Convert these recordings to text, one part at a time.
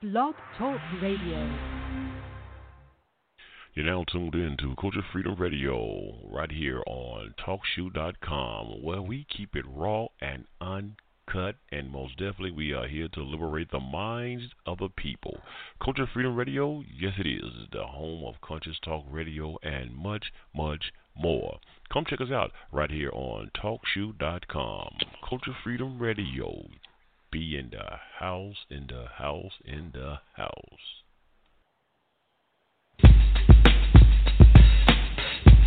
Blog Talk Radio. You're now tuned in to Culture Freedom Radio right here on TalkShoe.com, where we keep it raw and uncut, and most definitely we are here to liberate the minds of the people. Culture Freedom Radio, yes, it is the home of conscious talk radio and much, much more. Come check us out right here on TalkShoe.com. Culture Freedom Radio. Be in the house, in the house, in the house.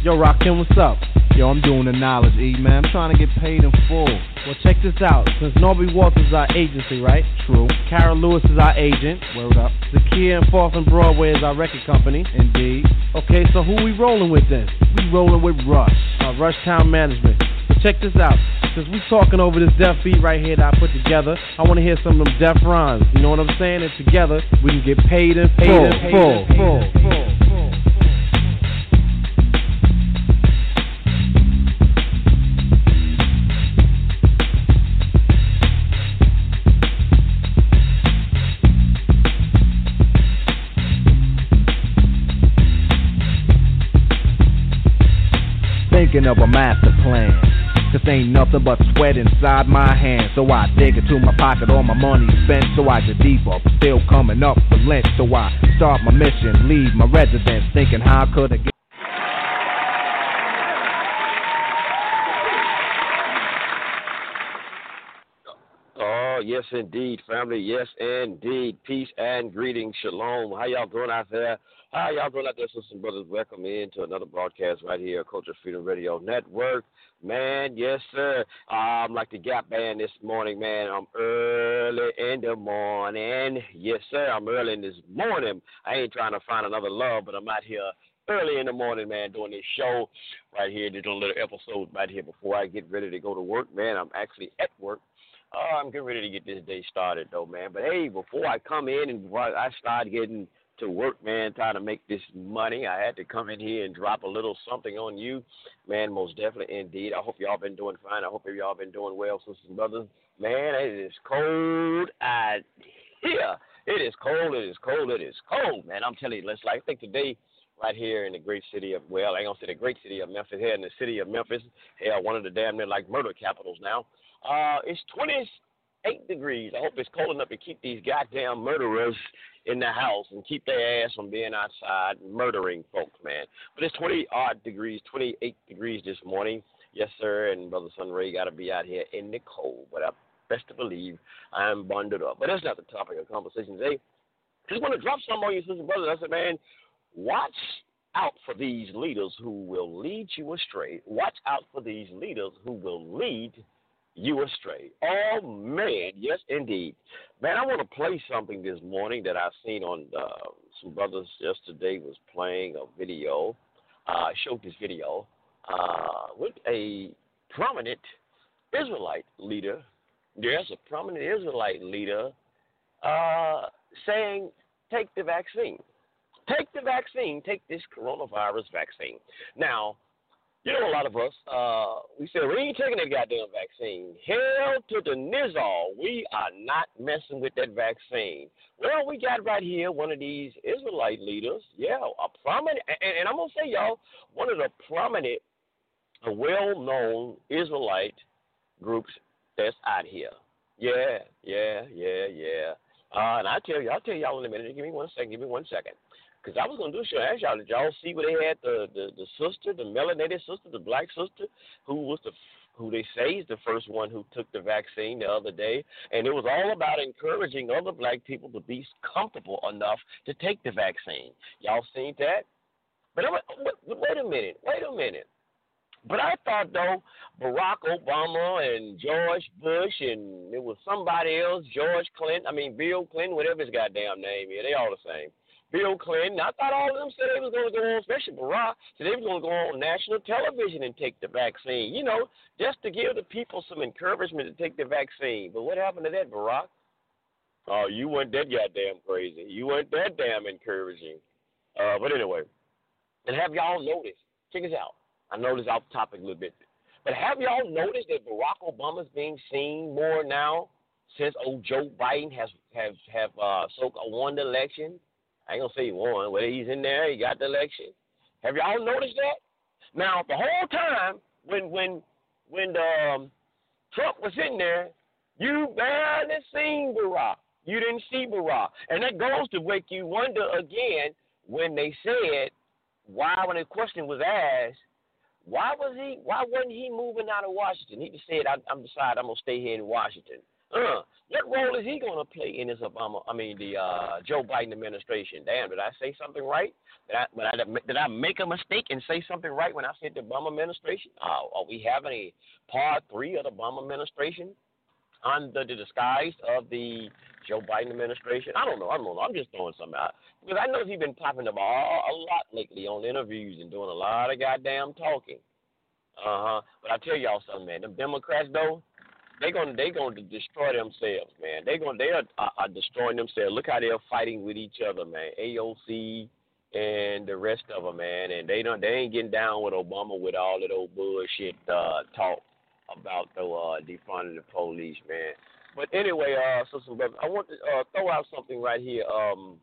Yo, Rockin', what's up? Yo, I'm doing the knowledge, E, man. I'm trying to get paid in full. Well, check this out. Since Norby Walters is our agency, right? True. Kara Lewis is our agent. Word up. Zakia and Fourth and Broadway is our record company. Indeed. Okay, so who we rolling with then? We rolling with Rush, uh, our Rush Town Management. Check this out. Since we talking over this deaf beat right here that I put together, I want to hear some of them deaf rhymes. You know what I'm saying? And together, we can get paid in full. Paid in full. full. full. thinking of a master plan. Cause ain't nothing but sweat inside my hands. So I dig into my pocket, all my money spent. So I get deeper, still coming up for lint. So I start my mission, leave my residence, thinking how could I get. Yes, indeed, family. Yes, indeed. Peace and greetings. Shalom. How y'all doing out there? How y'all doing out there, sisters and brothers? Welcome in to another broadcast right here, Culture Freedom Radio Network. Man, yes, sir. I'm like the Gap Band this morning, man. I'm early in the morning. Yes, sir. I'm early in this morning. I ain't trying to find another love, but I'm out here early in the morning, man, doing this show right here, doing a little episode right here before I get ready to go to work, man. I'm actually at work. Oh, I'm getting ready to get this day started, though, man. But hey, before I come in and before I start getting to work, man, trying to make this money, I had to come in here and drop a little something on you, man. Most definitely, indeed. I hope y'all been doing fine. I hope y'all been doing well, sisters and brothers. Man, it is cold out here. It is cold. It is cold. It is cold, man. I'm telling you, let's like I think today right here in the great city of well, I ain't gonna say the great city of Memphis, here in the city of Memphis, hell, one of the damn near like murder capitals now. Uh, it's 28 degrees. I hope it's cold enough to keep these goddamn murderers in the house and keep their ass from being outside murdering folks, man. But it's 20 odd degrees, 28 degrees this morning. Yes, sir. And Brother Sunray got to be out here in the cold. But I best to believe I'm bundled up. But that's not the topic of conversation today. Just want to drop some on you, sisters and brothers. I said, man, watch out for these leaders who will lead you astray. Watch out for these leaders who will lead you astray. Oh man, yes indeed, man. I want to play something this morning that I've seen on uh, some brothers yesterday was playing a video. Uh, showed this video uh, with a prominent Israelite leader. Yes, a prominent Israelite leader uh, saying, "Take the vaccine. Take the vaccine. Take this coronavirus vaccine." Now you know, a lot of us, uh, we said, we ain't taking that goddamn vaccine. Hell to the nizzle. We are not messing with that vaccine. Well, we got right here one of these Israelite leaders. Yeah, a prominent, and, and I'm going to say, y'all, one of the prominent, well known Israelite groups that's out here. Yeah, yeah, yeah, yeah. Uh, and I'll tell you, I'll tell y'all in a minute. Give me one second. Give me one second. Because I was gonna do a show ask y'all, did y'all see where they had the, the the sister, the melanated sister, the black sister, who was the who they say is the first one who took the vaccine the other day, and it was all about encouraging other black people to be comfortable enough to take the vaccine. Y'all seen that? But I'm, wait, wait a minute, wait a minute. But I thought though Barack Obama and George Bush and it was somebody else, George Clinton, I mean Bill Clinton, whatever his goddamn name is, they all the same. Bill Clinton. I thought all of them said they was going to go on, especially Barack, said they was going to go on national television and take the vaccine. You know, just to give the people some encouragement to take the vaccine. But what happened to that, Barack? Oh, you weren't that goddamn crazy. You weren't that damn encouraging. Uh, but anyway, and have y'all noticed? Check this out. I know this off topic a little bit, but have y'all noticed that Barack Obama's being seen more now since old Joe Biden has have have uh, so won the election. I ain't gonna say he won, but he's in there. He got the election. Have y'all noticed that? Now the whole time when when when the, um, Trump was in there, you barely seen Barack. You didn't see Barack, and that goes to make you wonder again when they said why when the question was asked why was he? Why wasn't he moving out of Washington? He just said, I, "I'm decided I'm gonna stay here in Washington." Uh, what role is he gonna play in this Obama? I mean, the uh, Joe Biden administration? Damn, did I say something right? Did I, I did I make a mistake and say something right when I said the Obama administration? Uh, are we having a part three of the Obama administration under the disguise of the Joe Biden administration? I don't know. I don't know. I'm just throwing something out because I know he's been popping up all, a lot lately on interviews and doing a lot of goddamn talking. Uh huh. But I tell y'all something, man. Them Democrats though, they gonna they gonna destroy themselves, man. They gonna they are, are, destroying themselves. Look how they're fighting with each other, man. AOC and the rest of them, man. And they don't they ain't getting down with Obama with all that old bullshit uh, talk about the uh, defunding the police, man. But anyway, uh, so brother, I want to uh, throw out something right here. Um,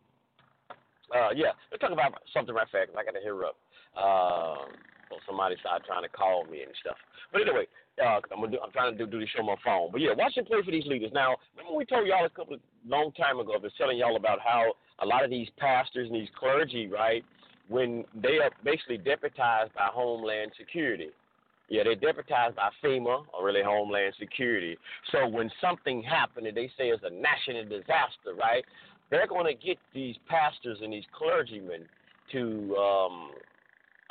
uh, yeah, let's talk about something right fast. I got to hear up. Um, or somebody started trying to call me and stuff. But anyway, uh, I'm gonna do, I'm trying to do, do the show on my phone. But yeah, watch and pray for these leaders. Now, remember we told y'all a couple of long time ago, I was telling y'all about how a lot of these pastors and these clergy, right, when they are basically deputized by Homeland Security. Yeah, they're deputized by FEMA or really Homeland Security. So when something happened and they say it's a national disaster, right? They're going to get these pastors and these clergymen to um,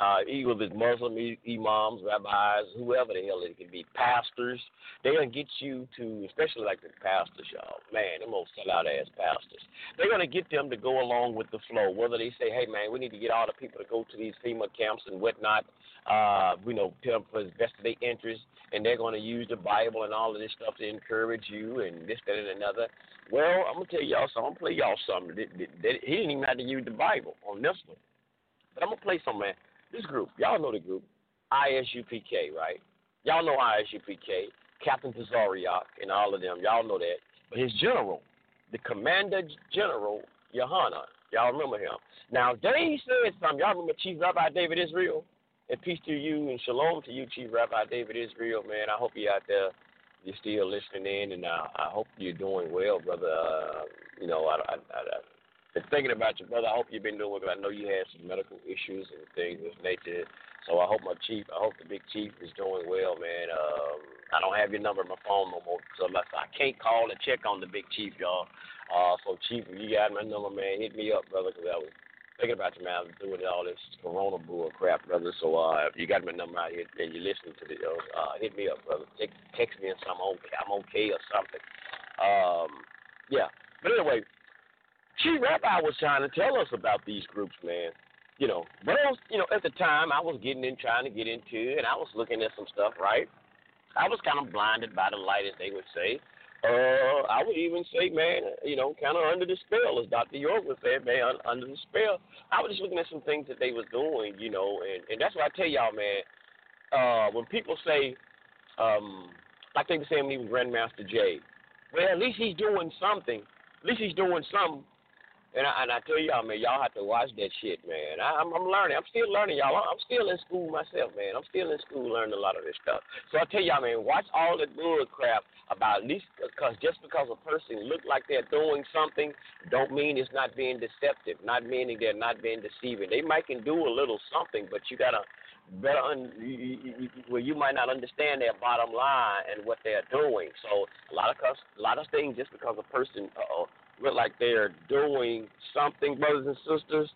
uh, either it's Muslim imams, rabbis, whoever the hell it can be, pastors. They're gonna get you to, especially like the pastors, y'all. Man, them old sellout ass pastors. They're gonna get them to go along with the flow. Whether they say, hey man, we need to get all the people to go to these FEMA camps and whatnot. Uh, you know, tell them for the best of their interest, and they're gonna use the Bible and all of this stuff to encourage you and this, that, and another. Well, I'm gonna tell y'all something. I'm gonna play y'all something. He didn't even have to use the Bible on this one. But I'm gonna play some man. This group, y'all know the group, ISUPK, right? Y'all know ISUPK, Captain Tazaryach, and all of them. Y'all know that. But his general, the Commander General Yahanna, y'all remember him. Now, they said something. Y'all remember Chief Rabbi David Israel? And peace to you and shalom to you, Chief Rabbi David Israel, man. I hope you're out there, you're still listening in, and uh, I hope you're doing well, brother. Uh, you know, I, I, I, been thinking about you, brother. I hope you've been doing well. I know you had some medical issues and things of nature. So I hope my chief, I hope the big chief is doing well, man. Um, I don't have your number on my phone no more, so I can't call and check on the big chief, y'all. Uh, so chief, if you got my number, man, hit me up, brother, because I was thinking about you, man. I was doing all this Corona bull crap, brother. So uh, if you got my number out here and you're listening to the, uh, hit me up, brother. Text, text me and something. Okay, I'm okay or something. Um, yeah. But anyway, Chief Rabbi was trying to tell us about these groups, man. You know, but I was, you know, at the time I was getting in, trying to get into and I was looking at some stuff, right? I was kind of blinded by the light, as they would say. Uh, I would even say, man, you know, kind of under the spell, as Dr. York would say, man, under the spell. I was just looking at some things that they was doing, you know, and, and that's what I tell y'all, man. Uh, when people say, um, like they were saying he Grandmaster Jay, well, at least he's doing something. At least he's doing something and I, and I tell y'all, man, y'all have to watch that shit, man. I, I'm, I'm learning. I'm still learning, y'all. I'm still in school myself, man. I'm still in school learning a lot of this stuff. So I tell y'all, man, watch all the bull crap about at least because just because a person look like they're doing something, don't mean it's not being deceptive. Not meaning they're not being deceiving. They might can do a little something, but you gotta better un, well, you might not understand their bottom line and what they're doing. So a lot of a lot of things just because a person uh, look like they're doing something, brothers and sisters,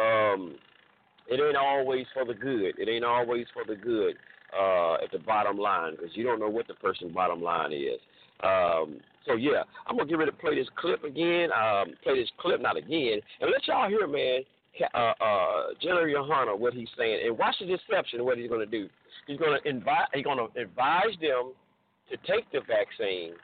um, it ain't always for the good. It ain't always for the good uh, at the bottom line because you don't know what the person's bottom line is. Um, so yeah, I'm gonna get ready to play this clip again. Um, play this clip not again, and let y'all hear, man. Uh, uh, General Yahanna, what he's saying, and watch the deception. What he's gonna do? He's gonna invite. He's gonna advise them to take the vaccine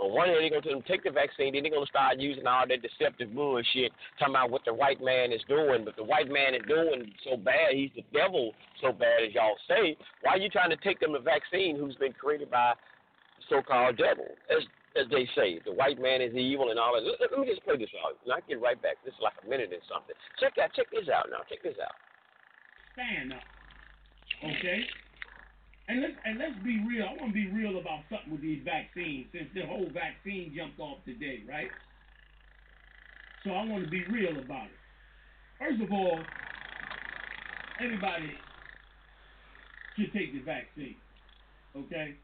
on one hand, they're going to tell them take the vaccine, then they're going to start using all that deceptive bullshit, talking about what the white man is doing. But the white man is doing so bad, he's the devil so bad, as y'all say. Why are you trying to take them the vaccine who's been created by so called devil? That's as they say, the white man is evil and all that. Let, let me just play this out, and I get right back. This is like a minute and something. Check that. Check this out now. Check this out. Stand up, okay? And let's and let's be real. I want to be real about something with these vaccines, since the whole vaccine jumped off today, right? So I want to be real about it. First of all, everybody should take the vaccine. Okay?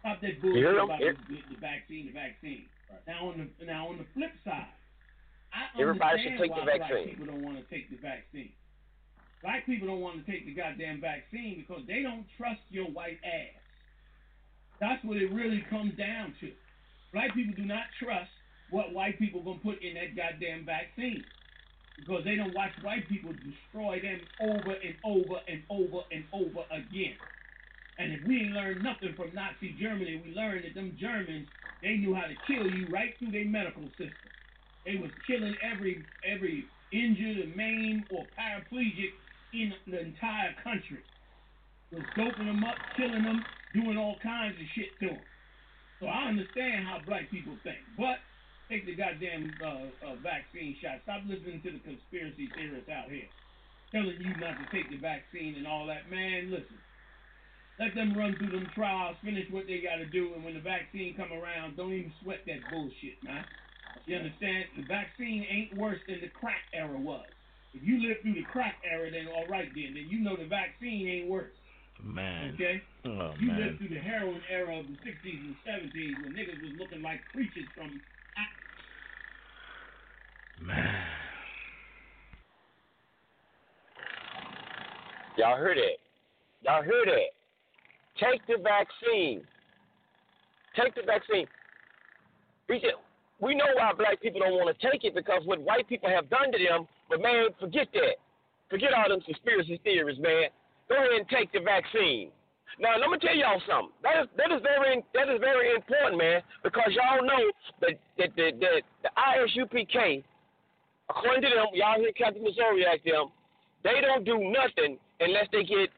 Stop that bullshit about the, the, vaccine, the vaccine. Right. Now on the now on the flip side, I everybody should take why the vaccine. People don't want to take the vaccine. Black people don't want to take the goddamn vaccine because they don't trust your white ass. That's what it really comes down to. Black people do not trust what white people gonna put in that goddamn vaccine because they don't watch white people destroy them over and over and over and over again. And if we ain't learned nothing from Nazi Germany, we learned that them Germans they knew how to kill you right through their medical system. They was killing every every injured, maimed, or paraplegic in the entire country. Was doping them up, killing them, doing all kinds of shit to them. So I understand how black people think, but take the goddamn uh, uh, vaccine shot. Stop listening to the conspiracy theorists out here telling you not to take the vaccine and all that. Man, listen. Let them run through them trials, finish what they got to do, and when the vaccine come around, don't even sweat that bullshit, man. You understand? The vaccine ain't worse than the crack era was. If you live through the crack era, then all right, then then you know the vaccine ain't worse. Man. Okay? Oh, you man. lived through the heroin era of the 60s and 70s when niggas was looking like creatures from Man. Y'all heard it. Y'all heard it. Take the vaccine. Take the vaccine. We said, we know why black people don't want to take it because what white people have done to them. But man, forget that. Forget all them conspiracy theories, man. Go ahead and take the vaccine. Now let me tell y'all something. That is that is very that is very important, man, because y'all know that that that, the ISUPK according to them, y'all hear Captain Missouri ask them, they don't do nothing unless they get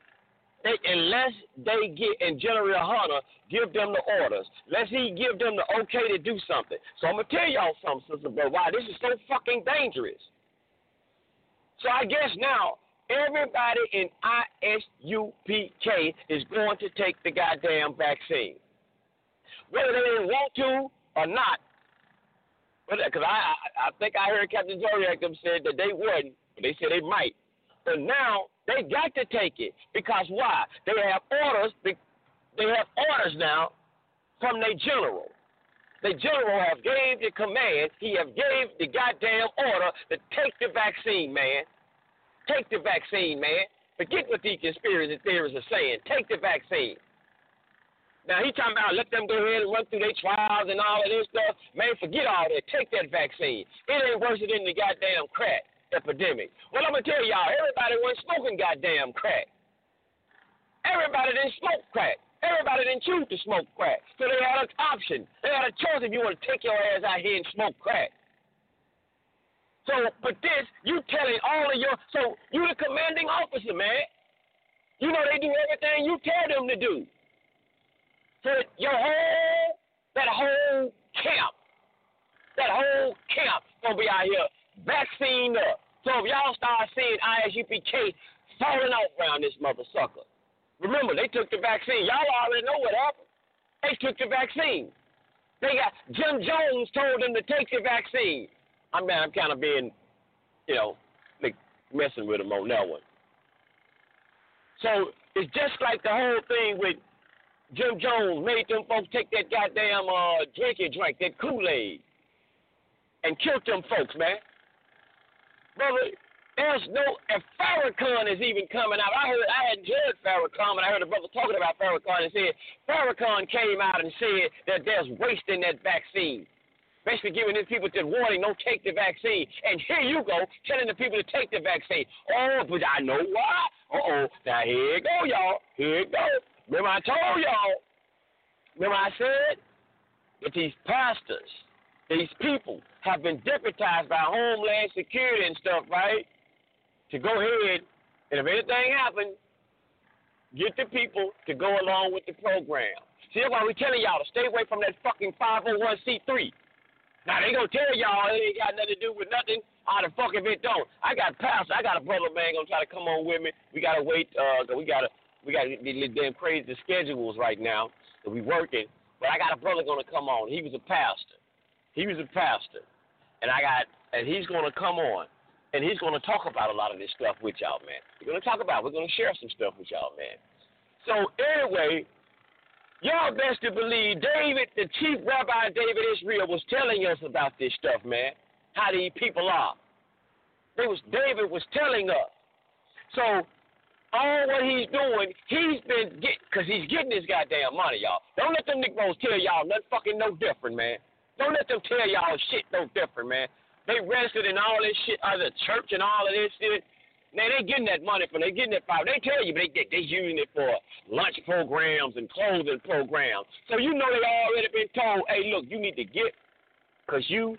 they unless they get and General Hunter give them the orders. Unless he give them the okay to do something. So I'm gonna tell y'all something, sister, but why this is so fucking dangerous. So I guess now everybody in ISUPK is going to take the goddamn vaccine. Whether they want to or not, because uh, I, I I think I heard Captain Tazaryach said that they wouldn't, but they said they might. But now they got to take it because why? They have orders. They have orders now from their general. The general have gave the command. He have gave the goddamn order to take the vaccine, man. Take the vaccine, man. Forget what these conspiracy theorists are saying. Take the vaccine. Now he talking about let them go ahead and run through their trials and all of this stuff. Man, forget all that. Take that vaccine. It ain't worse than the goddamn crack epidemic. Well, I'm gonna tell y'all, everybody wasn't smoking goddamn crack. Everybody didn't smoke crack. Everybody didn't choose to smoke crack. So they had an option. They had a choice if you want to take your ass out here and smoke crack. So, but this, you telling all of your, so you the commanding officer, man. You know they do everything you tell them to do. So your whole, that whole camp, that whole camp gonna be out here vaccine up. So if y'all start seeing ISUPK falling off around this mother sucker, remember they took the vaccine. Y'all already know what happened. They took the vaccine. They got Jim Jones told them to take the vaccine. I mean, I'm kind of being, you know, like messing with them on that one. So it's just like the whole thing with Jim Jones made them folks take that goddamn uh, drinking drink, that Kool-Aid, and killed them folks, man. Brother, there's no, if Farrakhan is even coming out, I heard, I hadn't heard Farrakhan, I heard a brother talking about Farrakhan and said, Farrakhan came out and said that there's waste in that vaccine. Basically giving these people the warning, don't take the vaccine. And here you go, telling the people to take the vaccine. Oh, but I know why. Uh-oh, now here go, y'all. Here go. Remember I told y'all, remember I said that these pastors, these people have been deputized by Homeland Security and stuff, right? To go ahead and if anything happens, get the people to go along with the program. See, that's why we telling y'all to stay away from that fucking 501c3. Now they gonna tell y'all it ain't got nothing to do with nothing. How the fuck if it don't? I got pastor, I got a brother man gonna try to come on with me. We gotta wait. Uh, we gotta we gotta these damn crazy schedules right now that we working. But I got a brother gonna come on. He was a pastor. He was a pastor, and I got and he's gonna come on, and he's gonna talk about a lot of this stuff with y'all, man. We're gonna talk about. We're gonna share some stuff with y'all, man. So anyway, y'all best to believe David, the chief rabbi David Israel, was telling us about this stuff, man. How these people are. They was David was telling us. So all what he's doing, he's been get because he's getting his goddamn money, y'all. Don't let them Negroes tell y'all nothing fucking no different, man. Don't let them tell y'all shit no different, man. They registered in all this shit, uh, the church and all of this shit. Man, they getting that money from, they getting that power. They tell you, but they they, they using it for lunch programs and clothing programs. So you know they already been told, hey, look, you need to get, cause you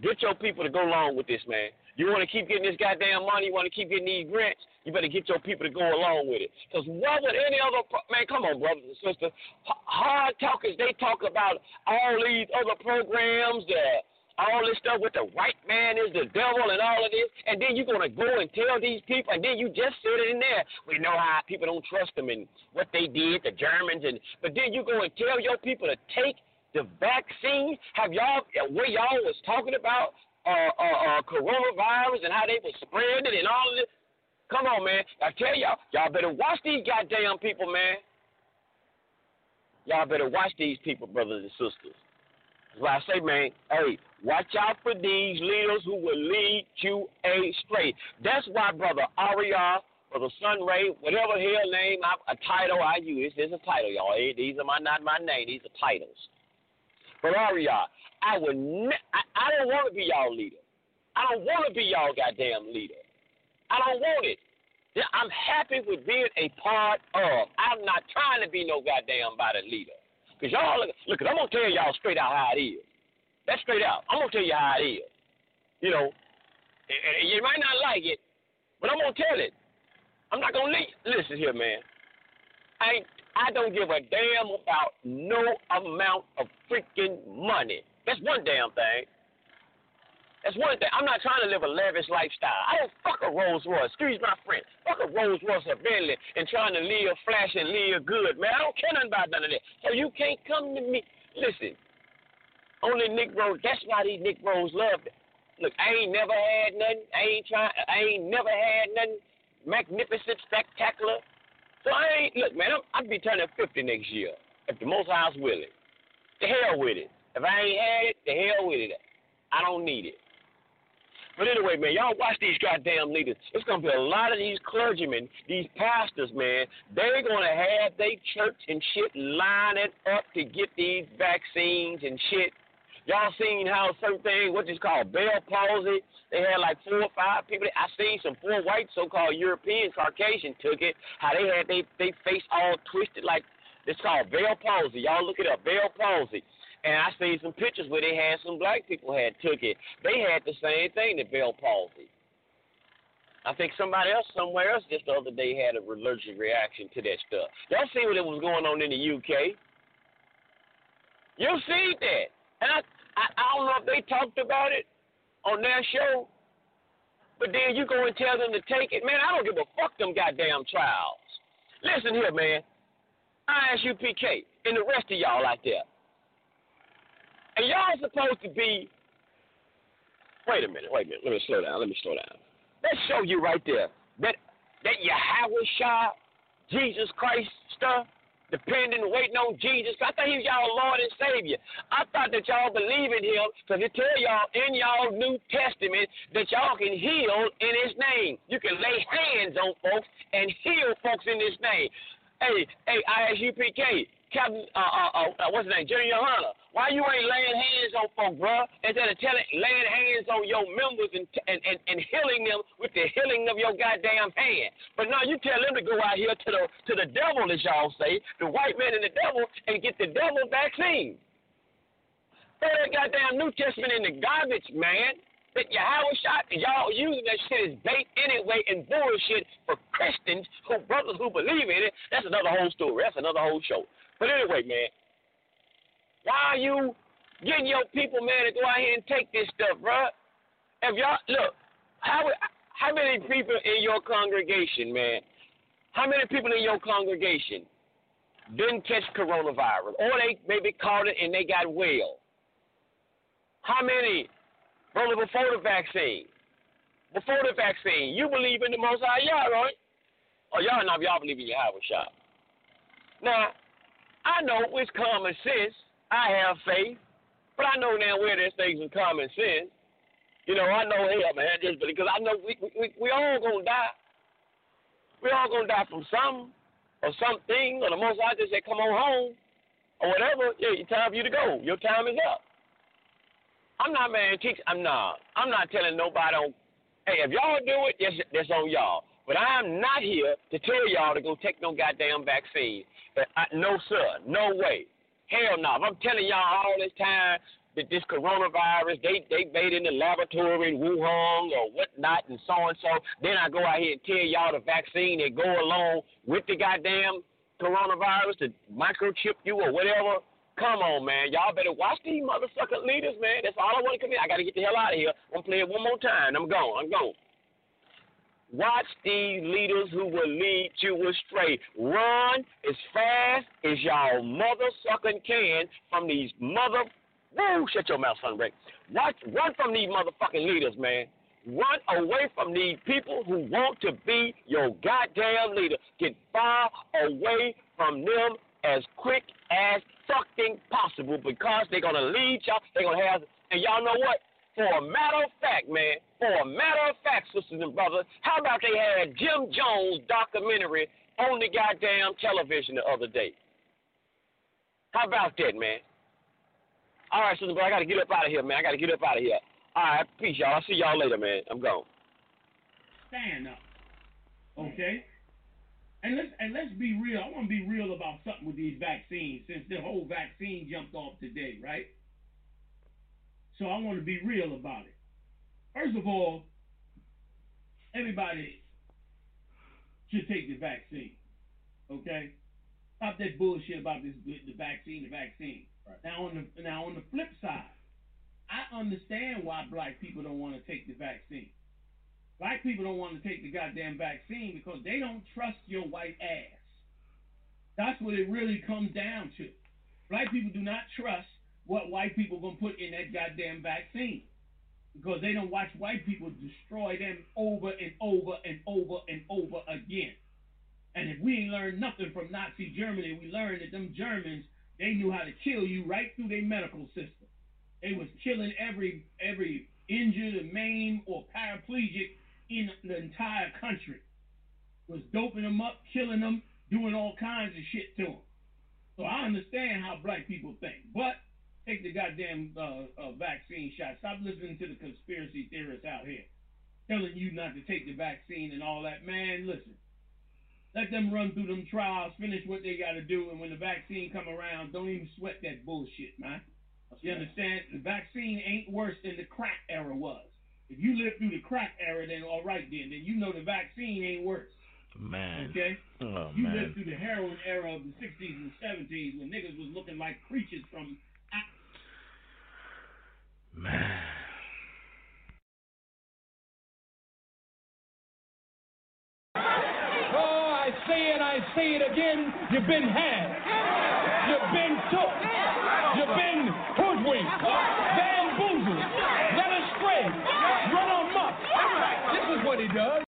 get your people to go along with this, man. You want to keep getting this goddamn money, you want to keep getting these grants, you better get your people to go along with it. Because what would any other, man, come on, brothers and sisters. Hard talkers, they talk about all these other programs, the, all this stuff with the white man is the devil and all of this, and then you're going to go and tell these people, and then you just sit in there. We know how people don't trust them and what they did, the Germans, and but then you go and tell your people to take the vaccine. Have y'all, where y'all was talking about uh, uh, uh, coronavirus and how they were spreading it and all of this. Come on, man. I tell y'all, y'all better watch these goddamn people, man. Y'all better watch these people, brothers and sisters. That's why I say, man, hey, watch out for these leaders who will lead you astray. That's why, brother Aria, brother Sunray, whatever hell name, I, a title I use, this is a title, y'all. These are my not my name. These are titles. But Aria, I would, ne- I, I don't want to be y'all leader. I don't want to be y'all goddamn leader. I don't want it. I'm happy with being a part of. I'm not trying to be no goddamn body leader. Because y'all, look, look, I'm going to tell y'all straight out how it is. That's straight out. I'm going to tell you how it is. You know, and, you might not like it, but I'm going to tell it. I'm not going to leave listen here, man. I I don't give a damn about no amount of freaking money. That's one damn thing. That's one thing. I'm not trying to live a lavish lifestyle. I don't fuck a Rolls Royce. Excuse my friend. Fuck a Rolls Royce or Bentley and trying to live flash and live good, man. I don't care nothing about none of that. So you can't come to me. Listen, only Nick. That's why these Nick love it. Look, I ain't never had nothing. I ain't trying. I ain't never had nothing magnificent, spectacular. So I ain't look, man. I'm, I'll be turning 50 next year if the Most High's willing. The hell with it. If I ain't had it, the hell with it. I don't need it. But anyway, man, y'all watch these goddamn leaders. It's gonna be a lot of these clergymen, these pastors, man. They're gonna have their church and shit lining up to get these vaccines and shit. Y'all seen how certain things, what is called Bell palsy? They had like four or five people. I seen some poor white so-called European Caucasian took it. How they had they they face all twisted like it's called Bell palsy. Y'all look it up, Bell palsy. And I seen some pictures where they had some black people had took it. They had the same thing, the Bell palsy. I think somebody else somewhere else just the other day had a allergic reaction to that stuff. Y'all see what was going on in the UK? You see that? And I, I, I don't know if they talked about it on their show, but then you go and tell them to take it. Man, I don't give a fuck them goddamn trials. Listen here, man. ISUPK, and the rest of y'all out there. And y'all supposed to be. Wait a minute, wait a minute. Let me slow down. Let me slow down. Let's show you right there that that Yahweh Shah, Jesus Christ stuff, depending, waiting on Jesus. I thought he was y'all Lord and Savior. I thought that y'all believe in him because it tell y'all in y'all New Testament that y'all can heal in his name. You can lay hands on folks and heal folks in his name. Hey, hey, ISUPK, Captain, uh, uh, uh, what's his name, Junior Hunter. Why you ain't laying hands on folks, bro? Instead of telling, laying hands on your members and, and, and, and healing them with the healing of your goddamn hand. But now you tell them to go out here to the to the devil, as y'all say, the white man and the devil, and get the devil vaccine. Throw that goddamn New Testament in the garbage, man. That Yahawashi, y'all using that shit as bait anyway and bullshit for Christians who brothers who believe in it. That's another whole story. That's another whole show. But anyway, man, Why are you getting your people, man, to go out here and take this stuff, bro? If y'all look, how how many people in your congregation, man? How many people in your congregation didn't catch coronavirus, or they maybe caught it and they got well? How many, brother, before the vaccine? Before the vaccine, you believe in the Most High, y'all, right? Oh, y'all know y'all believe in Yahawashi. Now, I know it's common sense. I have faith, but I know now where there's things in common sense. You know, I know, hell, man, just because I know we, we, we all gonna die. We all gonna die from something or something, or the Most High just said, come on home, or whatever. Yeah, it's time for you to go. Your time is up. I'm not man teach. I'm not. I'm not telling nobody. On, hey, if y'all do it, that's that's on y'all. But I'm not here to tell y'all to go take no goddamn vaccine. I, no sir, no way. Hell no. If I'm telling y'all all this time that this coronavirus, they they made in the laboratory in Wuhan or whatnot and so and so. Then I go out here and tell y'all the vaccine that go along with the goddamn coronavirus to microchip you or whatever. Come on, man. Y'all better watch these motherfucking leaders, man. That's all I want to come in. I got to get the hell out of here. I'm playing one more time. I'm gone. I'm gone. Watch these leaders who will lead you astray. Run as fast as y'all mother sucking can from these mother. Woo! Shut your mouth, son, Rick. Watch, run from these motherfucking leaders, man. Run away from these people who want to be your goddamn leader. Get far away from them as quick as fucking possible because they're gonna lead y'all. They're gonna have, and y'all know what? For a matter of fact, man, for a matter of fact, sisters and brothers, how about they had Jim Jones documentary on the goddamn television the other day? How about that, man? All right, sister, but I got to get up out of here, man. I got to get up out of here. All right, peace, y'all. I'll see y'all later, man. I'm gone. Stand up. Okay? And let's and let's be real. I want to be real about something with these vaccines since the whole vaccine jumped off today, right? So I want to be real about it. First of all, everybody should take the vaccine. Okay? Stop that bullshit about this the vaccine, the vaccine. Right. Now on the now on the flip side, I understand why black people don't want to take the vaccine. Black people don't want to take the goddamn vaccine because they don't trust your white ass. That's what it really comes down to. Black people do not trust what white people gonna put in that goddamn vaccine because they don't watch white people destroy them over and over and over and over again. And if we ain't learned nothing from Nazi Germany, we learned that them Germans they knew how to kill you right through their medical system. They was killing every every injured, maimed, or paraplegic in the entire country. Was doping them up, killing them, doing all kinds of shit to them. So I understand how black people think, but take the goddamn uh, uh, vaccine shot. Stop listening to the conspiracy theorists out here telling you not to take the vaccine and all that. Man, listen. Let them run through them trials, finish what they got to do, and when the vaccine come around, don't even sweat that bullshit, man. You understand? The vaccine ain't worse than the crack era was. If you lived through the crack era, then all right, then then you know the vaccine ain't worse. Man. Okay. Oh you man. lived through the heroin era of the '60s and '70s when niggas was looking like creatures from Man. Oh, I say it, I say it again. You've been had. You've been took. You've been hoodwinked, bamboozled, led astray, run amok. This is what he does.